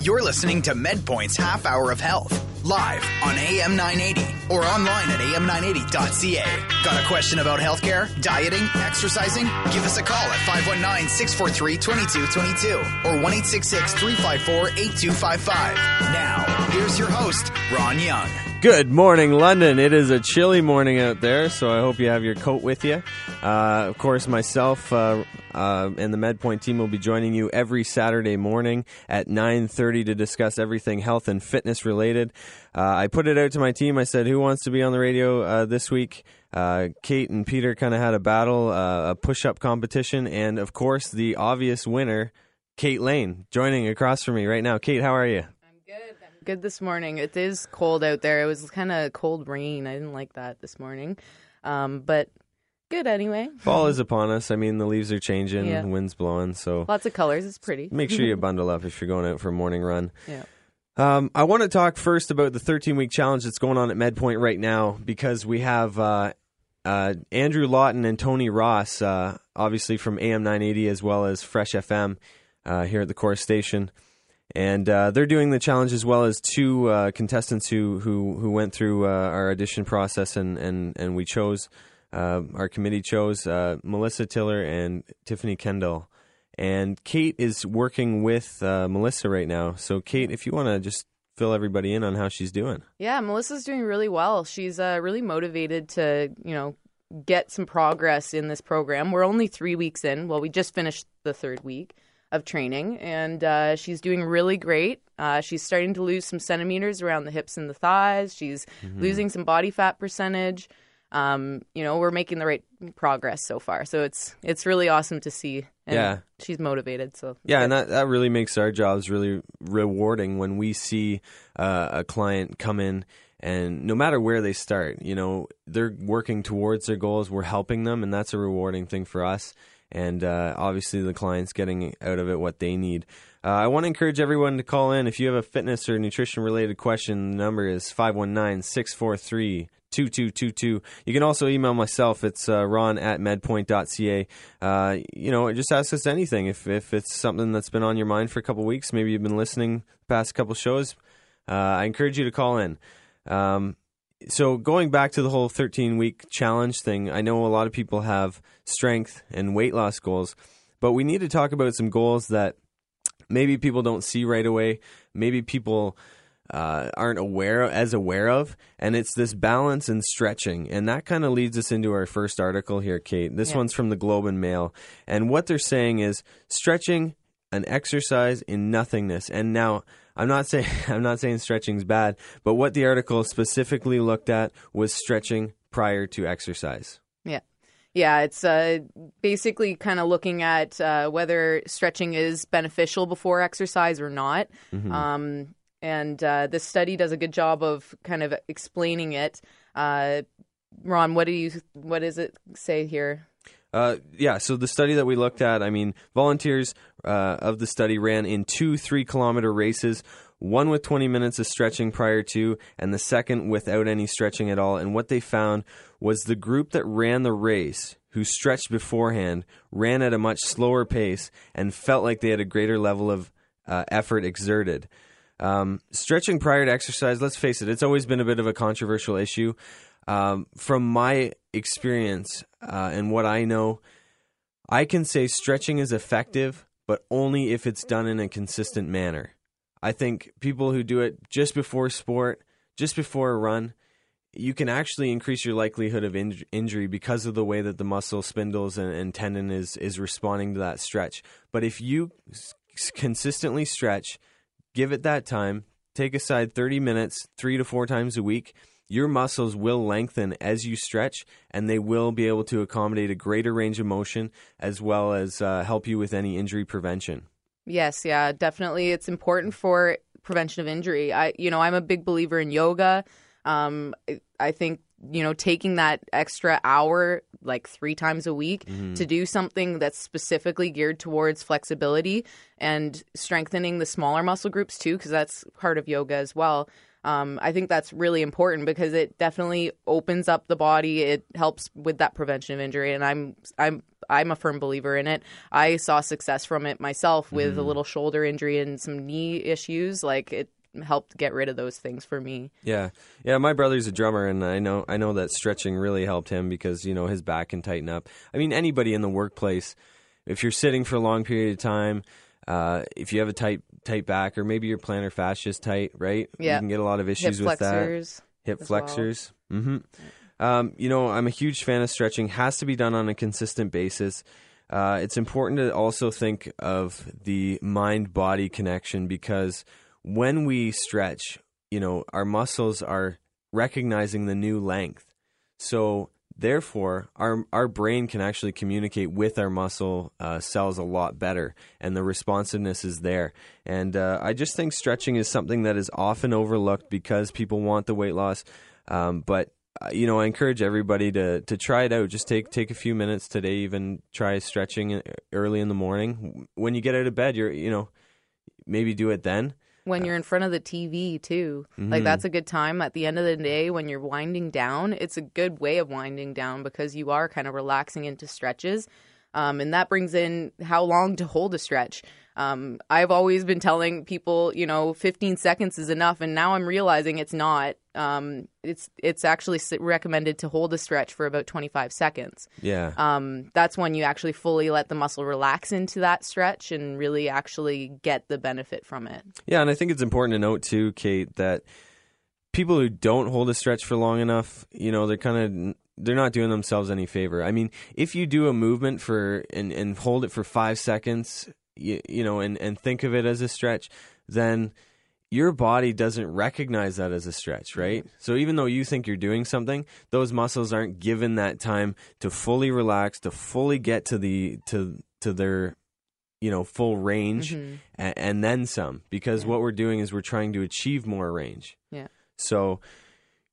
You're listening to MedPoint's Half Hour of Health, live on AM 980 or online at am980.ca. Got a question about healthcare, dieting, exercising? Give us a call at 519 643 2222 or 1 354 8255. Now, here's your host, Ron Young. Good morning, London. It is a chilly morning out there, so I hope you have your coat with you. Uh, of course, myself uh, uh, and the MedPoint team will be joining you every Saturday morning at 9.30 to discuss everything health and fitness related. Uh, I put it out to my team. I said, who wants to be on the radio uh, this week? Uh, Kate and Peter kind of had a battle, a push-up competition, and of course, the obvious winner, Kate Lane, joining across from me right now. Kate, how are you? Good this morning. It is cold out there. It was kind of cold rain. I didn't like that this morning. Um, but good anyway. Fall is upon us. I mean, the leaves are changing, yeah. wind's blowing, so lots of colors. It's pretty. Make sure you bundle up if you're going out for a morning run. Yeah. Um, I want to talk first about the 13 week challenge that's going on at MedPoint right now because we have uh, uh, Andrew Lawton and Tony Ross, uh, obviously from AM 980 as well as Fresh FM uh, here at the Corus station and uh, they're doing the challenge as well as two uh, contestants who who who went through uh, our audition process and and and we chose uh, our committee chose uh, Melissa Tiller and Tiffany Kendall, and Kate is working with uh, Melissa right now. So Kate, if you want to just fill everybody in on how she's doing. Yeah, Melissa's doing really well. She's really motivated to you know get some progress in this program. We're only three weeks in. Well, we just finished the third week of training, and uh, she's doing really great. Uh, she's starting to lose some centimeters around the hips and the thighs. She's mm-hmm. losing some body fat percentage. Um, you know, we're making the right progress so far. So it's it's really awesome to see. And yeah, she's motivated. So yeah, good. and that that really makes our jobs really rewarding when we see uh, a client come in and no matter where they start, you know, they're working towards their goals. We're helping them, and that's a rewarding thing for us and uh, obviously the client's getting out of it what they need. Uh, I want to encourage everyone to call in. If you have a fitness or nutrition related question, the number is 519 643 2222. You can also email myself. It's uh, ron at medpoint.ca. Uh, you know, just ask us anything. If, if it's something that's been on your mind for a couple weeks, maybe you've been listening past couple shows, uh, I encourage you to call in. Um, so going back to the whole 13 week challenge thing, I know a lot of people have strength and weight loss goals, but we need to talk about some goals that maybe people don't see right away. Maybe people uh, aren't aware as aware of, and it's this balance and stretching, and that kind of leads us into our first article here, Kate. This yeah. one's from the Globe and Mail, and what they're saying is stretching an exercise in nothingness. And now I'm not saying I'm not saying stretching's bad, but what the article specifically looked at was stretching prior to exercise. Yeah. Yeah, it's uh, basically kind of looking at uh, whether stretching is beneficial before exercise or not. Mm-hmm. Um, and uh, this study does a good job of kind of explaining it. Uh, Ron, what do you what does it say here? Uh, yeah, so the study that we looked at, I mean, volunteers uh, of the study ran in two three kilometer races, one with 20 minutes of stretching prior to, and the second without any stretching at all. And what they found was the group that ran the race, who stretched beforehand, ran at a much slower pace and felt like they had a greater level of uh, effort exerted. Um, stretching prior to exercise, let's face it, it's always been a bit of a controversial issue. Um, from my experience uh, and what I know, I can say stretching is effective, but only if it's done in a consistent manner. I think people who do it just before sport, just before a run, you can actually increase your likelihood of in- injury because of the way that the muscle spindles and, and, tendon is is responding to that stretch. But if you s- consistently stretch, give it that time, take aside 30 minutes 3 to 4 times a week, your muscles will lengthen as you stretch and they will be able to accommodate a greater range of motion as well as uh, help you with any injury prevention. Yes, yeah, definitely. It's important for prevention of injury. I, you know, I'm a big believer in yoga. Um, I think you know taking that extra hour like three times a week mm-hmm. to do something that's specifically geared towards flexibility and strengthening the smaller muscle groups too because that's part of yoga as well Um, I think that's really important because it definitely opens up the body. It helps with that prevention of injury, and I'm I'm I'm a firm believer in it. I saw success from it myself with a little shoulder injury and some knee issues. Like it helped get rid of those things for me. Yeah, yeah. My brother's a drummer, and I know I know that stretching really helped him because you know his back can tighten up. I mean, anybody in the workplace, if you're sitting for a long period of time, uh, if you have a tight tight back, or maybe your plantar fascia is tight, right? Yeah. you can get a lot of issues with that. Hip flexors. Hip well. flexors. hmm Um, you know, I'm a huge fan of stretching. Has to be done on a consistent basis. Uh, it's important to also think of the mind body connection because when we stretch, you know, our muscles are recognizing the new length. So therefore, our our brain can actually communicate with our muscle uh, cells a lot better, and the responsiveness is there. And uh, I just think stretching is something that is often overlooked because people want the weight loss, um, but. uh, You know, I encourage everybody to, to try it out. Just take take a few minutes today. Even try stretching uh, early in the morning. When you get out of bed, you're you know maybe do it then. When you're in front of the TV too. Like that's a good time at the end of the day when you're winding down. It's a good way of winding down because you are kind of relaxing into stretches. Um, and that brings in how long to hold a stretch. Um, I've always been telling people, you know, 15 seconds is enough, and now I'm realizing it's not. Um, it's it's actually recommended to hold a stretch for about 25 seconds. Yeah. Um, that's when you actually fully let the muscle relax into that stretch and really actually get the benefit from it. Yeah, and I think it's important to note too, Kate, that people who don't hold a stretch for long enough, you know, they're kind of they're not doing themselves any favor. I mean, if you do a movement for and and hold it for 5 seconds, you, you know, and and think of it as a stretch, then your body doesn't recognize that as a stretch, right? So even though you think you're doing something, those muscles aren't given that time to fully relax, to fully get to the to to their you know full range Mhm. and, and then some because Yeah. what we're doing is we're trying to achieve more range. Yeah. So,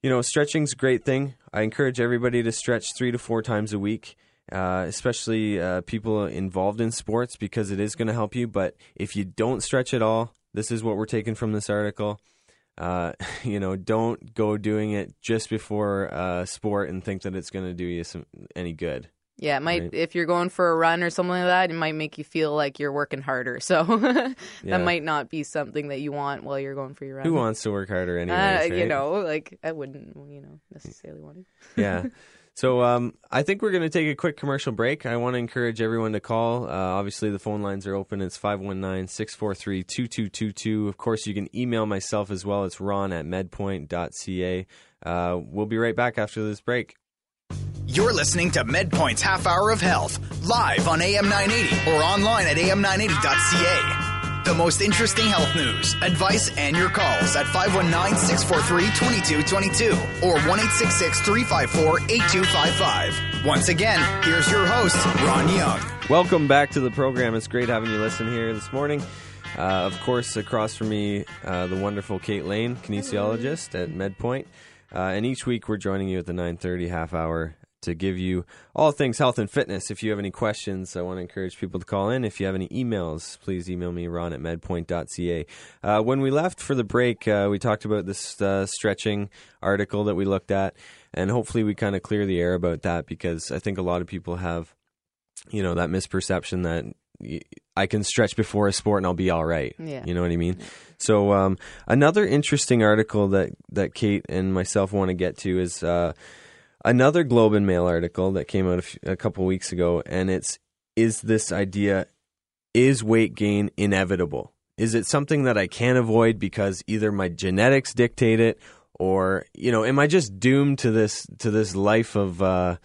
you know, stretching's a great thing. I encourage everybody to stretch three to four times a week, uh, especially uh, people involved in sports because it is going to help you. But if you don't stretch at all, this is what we're taking from this article. Uh, you know, don't go doing it just before uh, sport and think that it's going to do you some any good. Yeah, it might Right. if you're going for a run or something like that, it might make you feel like you're working harder. So that Yeah. might not be something that you want while you're going for your run. Who wants to work harder anyway? uh, right? You know, like I wouldn't, you know, necessarily want to. yeah. So um, I think we're going to take a quick commercial break. I want to encourage everyone to call. Uh, obviously, the phone lines are open. It's 519-643-2222. Of course, you can email myself as well. It's ron at medpoint.ca. Uh, we'll be right back after this break. You're listening to MedPoint's Half Hour of Health, live on AM 980 or online at am980.ca. The most interesting health news, advice, and your calls at 519-643-2222 or 1-866-354-8255. Once again, here's your host, Ron Young. Welcome back to the program. It's great having you listen here this morning. Uh, of course, across from me, uh, the wonderful Kate Lane, kinesiologist at MedPoint. Uh, and each week we're joining you at the 9.30 half hour to give you all things health and fitness. If you have any questions, I want to encourage people to call in. If you have any emails, please email me, ron at medpoint.ca. Uh, when we left for the break, uh, we talked about this uh, stretching article that we looked at. And hopefully we kind of clear the air about that because I think a lot of people have you know that misperception that y- I can stretch before a sport and I'll be all right. Yeah. You know what I mean? So um, another interesting article that that Kate and myself want to get to is uh, another Globe and Mail article that came out a couple weeks ago, and it's is this idea is weight gain inevitable? Is it something that I can't avoid because either my genetics dictate it, or you know, am I just doomed to this to this life of uh,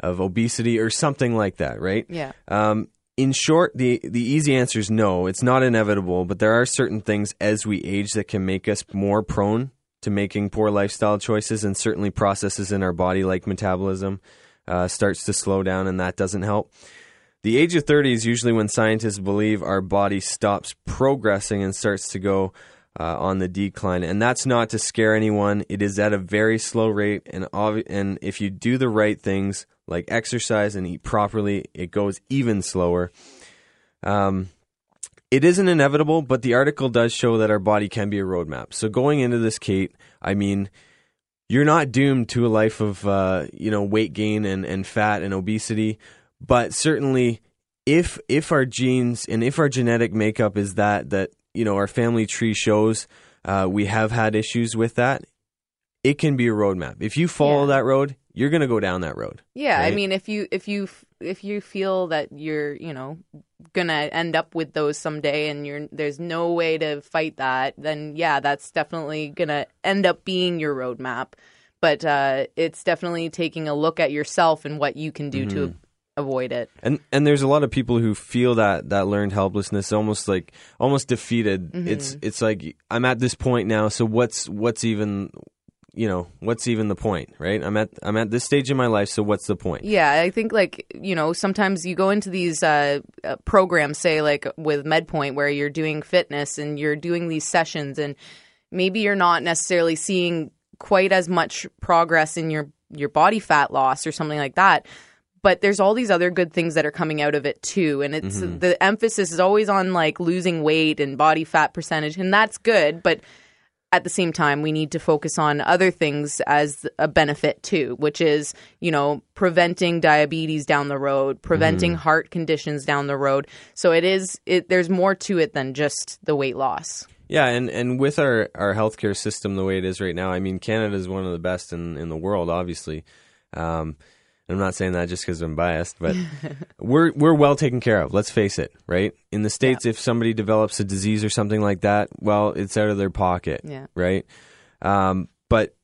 of obesity or something like that? Right? Yeah. Um, in short, the the easy answer is no. It's not inevitable, but there are certain things as we age that can make us more prone to making poor lifestyle choices, and certainly processes in our body like metabolism uh, starts to slow down, and that doesn't help. The age of 30 is usually when scientists believe our body stops progressing and starts to go uh, on the decline. And that's not to scare anyone. It is at a very slow rate. And, and if you do the right things, like exercise and eat properly, it goes even slower. Um, it isn't inevitable, but the article does show that our body can be a roadmap. So going into this, Kate, I mean, you're not doomed to a life of uh, you know weight gain and, and fat and obesity, but certainly if if our genes and if our genetic makeup is that that you know our family tree shows uh, we have had issues with that, it can be a roadmap. If you follow Yeah. that road, you're going to go down that road. Yeah, I mean, if you if you if you feel that you're you know gonna end up with those someday, and you're there's no way to fight that, then yeah, that's definitely gonna end up being your roadmap. But uh, it's definitely taking a look at yourself and what you can do to Mm-hmm. avoid it. And and there's a lot of people who feel that that learned helplessness, almost like almost defeated. It's it's like I'm at this point now, so what's what's even you know what's even the point, right? I'm at I'm at this stage in my life, so what's the point? Yeah, I think like you know sometimes you go into these uh, uh, programs, say like with MedPoint, where you're doing fitness and you're doing these sessions, and maybe you're not necessarily seeing quite as much progress in your your body fat loss or something like that. But there's all these other good things that are coming out of it too, and it's the emphasis is always on like losing weight and body fat percentage, and that's good, but at the same time, we need to focus on other things as a benefit too, which is, you know, preventing diabetes down the road, preventing heart conditions down the road. So it is, it, there's more to it than just the weight loss. Yeah, and, and with our, our healthcare system the way it is right now, I mean, Canada is one of the best in, in the world, obviously. Um, I'm not saying that just because I'm biased, but we're we're well taken care of. Let's face it, right? In the states, if somebody develops a disease or something like that, well, it's out of their pocket, Yeah. right? Um, but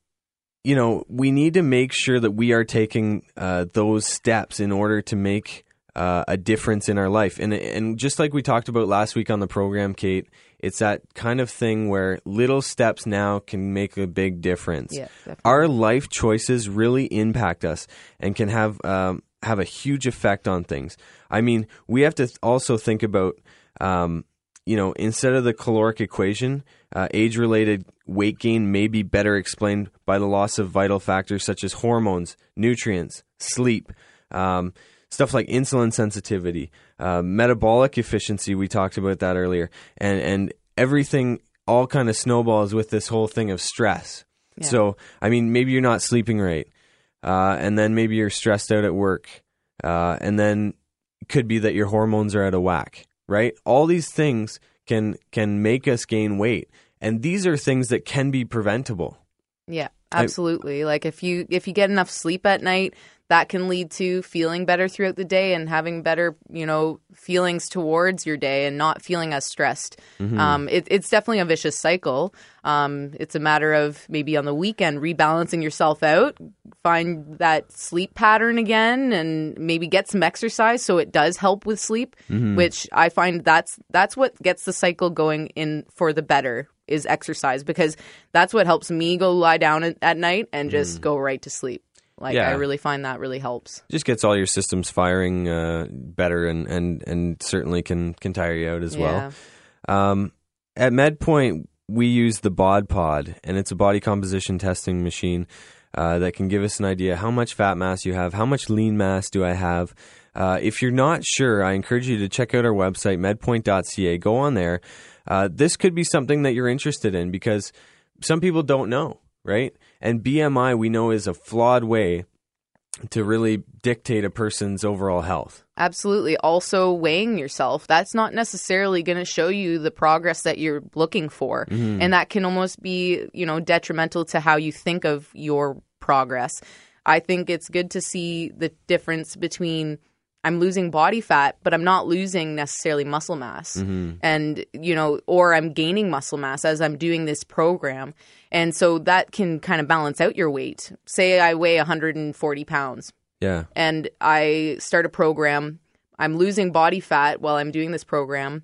you know, we need to make sure that we are taking uh, those steps in order to make uh, a difference in our life. And and just like we talked about last week on the program, Kate, it's that kind of thing where little steps now can make a big difference. Yeah. Our life choices really impact us and can have um, have a huge effect on things. I mean, we have to also think about. Um, you know, instead of the caloric equation, uh, age related weight gain may be better explained by the loss of vital factors such as hormones, nutrients, sleep, um, stuff like insulin sensitivity, uh, metabolic efficiency. We talked about that earlier, and and everything all kind of snowballs with this whole thing of stress. So, I mean, maybe you're not sleeping right, uh, and then maybe you're stressed out at work, uh, and then it could be that your hormones are out of whack, right? All these things can can make us gain weight, and these are things that can be preventable. Yeah, absolutely. like if you if you get enough sleep at night, that can lead to feeling better throughout the day and having better, you know, feelings towards your day and not feeling as stressed. Um, it, it's definitely a vicious cycle. Um, it's a matter of maybe on the weekend rebalancing yourself out, find that sleep pattern again, and maybe get some exercise so it does help with sleep. Which I find that's that's what gets the cycle going in for the better is exercise because that's what helps me go lie down at, at night and just go right to sleep. Like Yeah. I really find that really helps. Just gets all your systems firing uh, better, and, and and certainly can can tire you out as well. Um, at MedPoint, we use the Bod Pod, and it's a body composition testing machine uh, that can give us an idea how much fat mass you have, how much lean mass do I have. Uh, if you're not sure, I encourage you to check out our website, medpoint.ca. Go on there. Uh, this could be something that you're interested in because some people don't know, right? And BMI, we know, is a flawed way to really dictate a person's overall health. Absolutely. Also, weighing yourself. That's not necessarily going to show you the progress that you're looking for. Mm-hmm. And that can almost be, you know, detrimental to how you think of your progress. I think it's good to see the difference between I'm losing body fat, but I'm not losing necessarily muscle mass. Mm-hmm. And, you know, or I'm gaining muscle mass as I'm doing this program. And so that can kind of balance out your weight. Say I weigh 140 pounds Yeah. and I start a program. I'm losing body fat while I'm doing this program,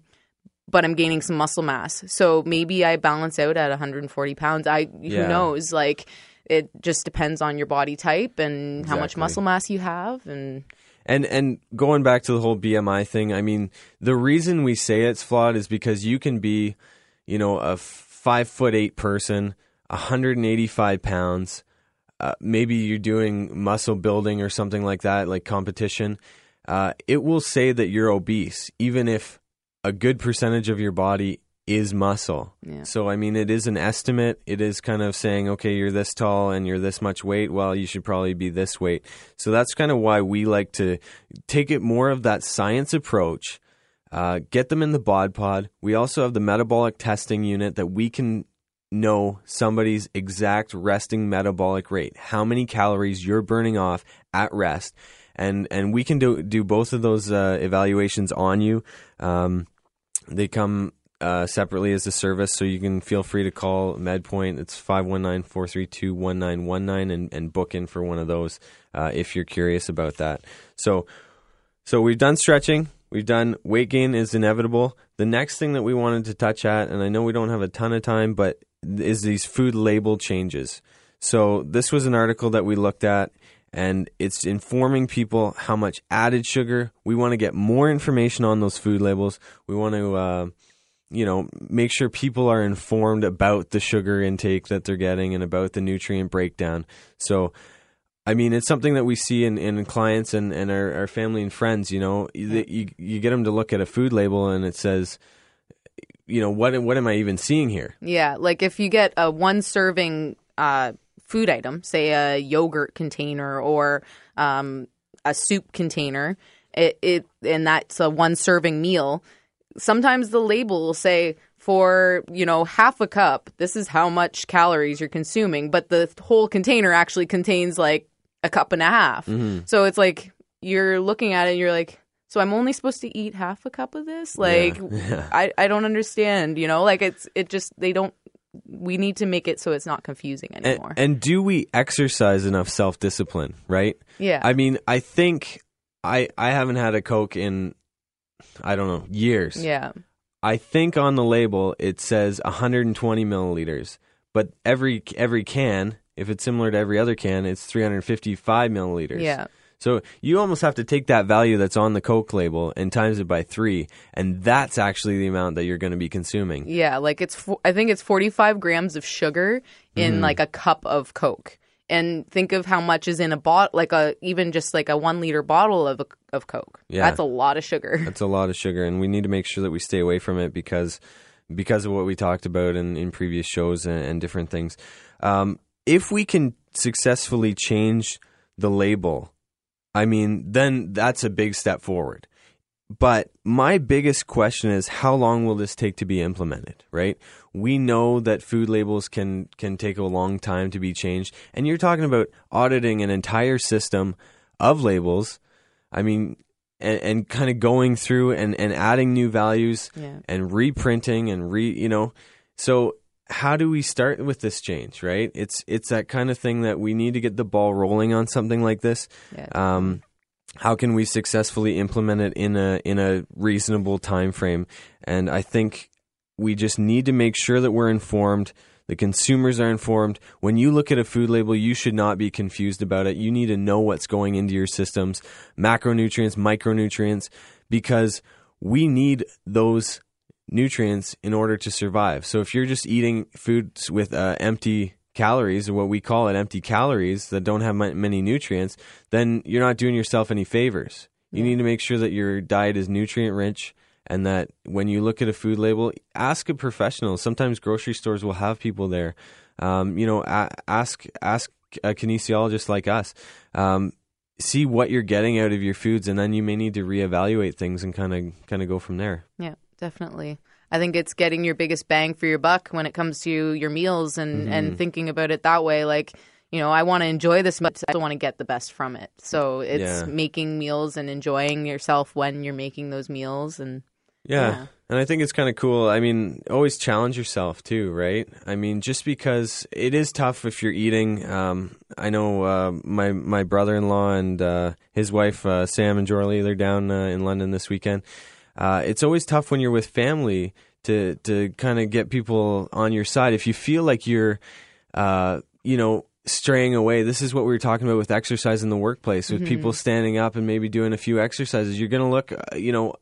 but I'm gaining some muscle mass. So maybe I balance out at 140 pounds. I Yeah. who knows? Like it just depends on your body type and how much muscle mass you have and And and going back to the whole BMI thing, I mean, the reason we say it's flawed is because you can be, you know, a five foot eight person, 185 pounds. Uh, maybe you're doing muscle building or something like that, like competition. Uh, it will say that you're obese, even if a good percentage of your body is muscle. Yeah. So I mean, it is an estimate. It is kind of saying, okay, you're this tall and you're this much weight. Well, you should probably be this weight. So that's kind of why we like to take it more of that science approach. Uh, get them in the bod pod. We also have the metabolic testing unit that we can know somebody's exact resting metabolic rate, how many calories you're burning off at rest, and and we can do do both of those uh, evaluations on you. Um, they come uh, separately as a service, so you can feel free to call MedPoint. It's 519-432-1919 and, and book in for one of those uh, if you're curious about that. So, so we've done stretching. We've done weight gain is inevitable. The next thing that we wanted to touch at, and I know we don't have a ton of time, but is these food label changes. So this was an article that we looked at and it's informing people how much added sugar. We want to get more information on those food labels. We want to, uh, you know, make sure people are informed about the sugar intake that they're getting and about the nutrient breakdown. So, I mean, it's something that we see in, in clients and, and our, our family and friends. You know, you, you you get them to look at a food label and it says, you know, what what am I even seeing here? Yeah, like if you get a one serving uh, food item, say a yogurt container or um, a soup container, it, it and that's a one serving meal. Sometimes the label will say for you know half a cup, this is how much calories you're consuming, but the whole container actually contains like a cup and a half. Mm-hmm. So it's like you're looking at it, and you're like, so I'm only supposed to eat half a cup of this? Like, yeah. I I don't understand. You know, like it's it just they don't. We need to make it so it's not confusing And, anymore. and do we exercise enough self discipline? Right? yeah, I mean, I think I I haven't had a Coke in I don't know years. yeah, I think on the label it says 120 milliliters, but every every can, if it's similar to every other can, it's 355 milliliters. yeah, So you almost have to take that value that's on the Coke label and times it by three, and that's actually the amount that you're going to be consuming. yeah. Like it's I think it's 45 grams of sugar in Mm-hmm. like a cup of Coke. And think of how much is in a bottle, like a even just like a one liter bottle of a, of Coke. Yeah. That's a lot of sugar. That's a lot of sugar, and we need to make sure that we stay away from it because because of what we talked about in, in previous shows and, and different things. Um, if we can successfully change the label, I mean, then that's a big step forward. But my biggest question is how long will this take to be implemented, right? We know that food labels can can take a long time to be changed, and you're talking about auditing an entire system of labels. I mean, and, and kind of going through and, and adding new values Yeah. and reprinting and re you know so how do we start with this change right it's it's that kind of thing that we need to get the ball rolling on something like this Yeah. um, how can we successfully implement it in a in a reasonable time frame and i think we just need to make sure that we're informed the consumers are informed. When you look at a food label you should not be confused about it. You need to know what's going into your systems macronutrients micronutrients because we need those nutrients in order to survive. So if you're just eating foods with uh, empty calories or what we call it empty calories that don't have many nutrients then you're not doing yourself any favors. You need to make sure that your diet is nutrient rich and that when you look at a food label ask a professional. Sometimes grocery stores will have people there. Um, you know a- ask ask a kinesiologist like us um, see what you're getting out of your foods and then you may need to reevaluate things and kind of kind of go from there. Yeah, definitely. I think it's getting your biggest bang for your buck when it comes to your meals and, Mm-hmm. and thinking about it that way. Like, you know, I want to enjoy this, but I want to get the best from it. So it's Yeah. making meals and enjoying yourself when you're making those meals. And Yeah. Yeah. And I think it's kind of cool. I mean, always challenge yourself too, right? I mean, just because it is tough if you're eating. Um, I know uh, my my brother in law and uh, his wife uh, Sam and Jorley, they're down uh, in London this weekend. Uh, it's always tough when you're with family to to kind of get people on your side. If you feel like you're, uh, you know, straying away. This is what we were talking about with exercise in the workplace, with people standing up and maybe doing a few exercises. You're going to look, uh, you know,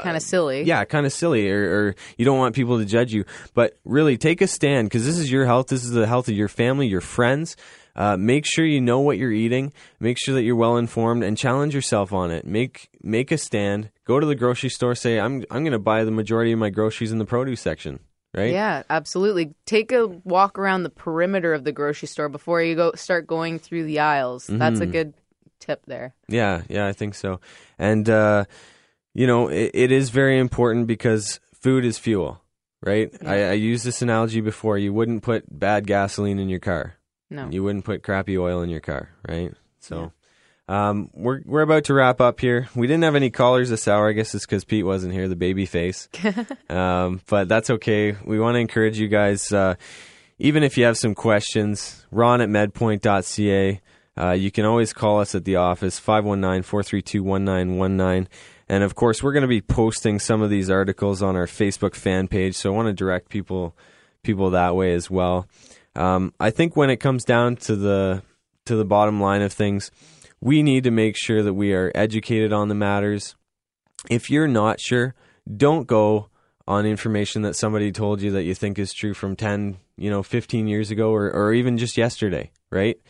kind of silly. yeah, kind of silly, or, or you don't want people to judge you. But really, take a stand because this is your health. This is the health of your family, your friends. Uh, make sure you know what you're eating. Make sure that you're well informed and challenge yourself on it. Make make a stand. Go to the grocery store. Say I'm I'm going to buy the majority of my groceries in the produce section. Right? Yeah, absolutely. Take a walk around the perimeter of the grocery store before you go start going through the aisles. That's a good tip there. Yeah, yeah, I think so. And uh, you know, it, it is very important because food is fuel, right? I, I used this analogy before. You wouldn't put bad gasoline in your car. No. You wouldn't put crappy oil in your car, right? So. Um, we're we're about to wrap up here. We didn't have any callers this hour. I guess it's because Pete wasn't here, the baby face. um, but that's okay. We want to encourage you guys. Uh, even if you have some questions, Ron at medpoint.ca. Uh, you can always call us at the office, 519 432 1919. And of course, we're going to be posting some of these articles on our Facebook fan page. So I want to direct people people that way as well. Um, I think when it comes down to the to the bottom line of things, we need to make sure that we are educated on the matters. If you're not sure, don't go on information that somebody told you that you think is true from 10, you know, 15 years ago or, or even just yesterday, right?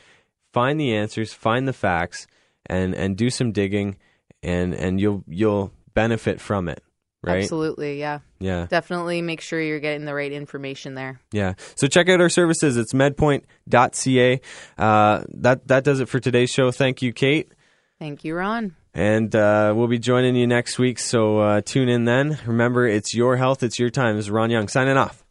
Find the answers, find the facts and and do some digging and and you'll you'll benefit from it, right? Absolutely, yeah. Yeah. Definitely make sure you're getting the right information there. Yeah. So check out our services. It's medpoint.ca. Uh, that that does it for today's show. Thank you, Kate. Thank you, Ron. And uh, we'll be joining you next week. So uh, tune in then. Remember, it's your health, it's your time. This is Ron Young signing off.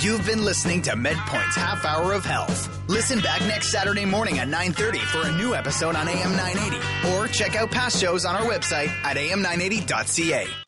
You've been listening to MedPoint's Half Hour of Health. Listen back next Saturday morning at 9:30 for a new episode on AM 980 or check out past shows on our website at am980.ca.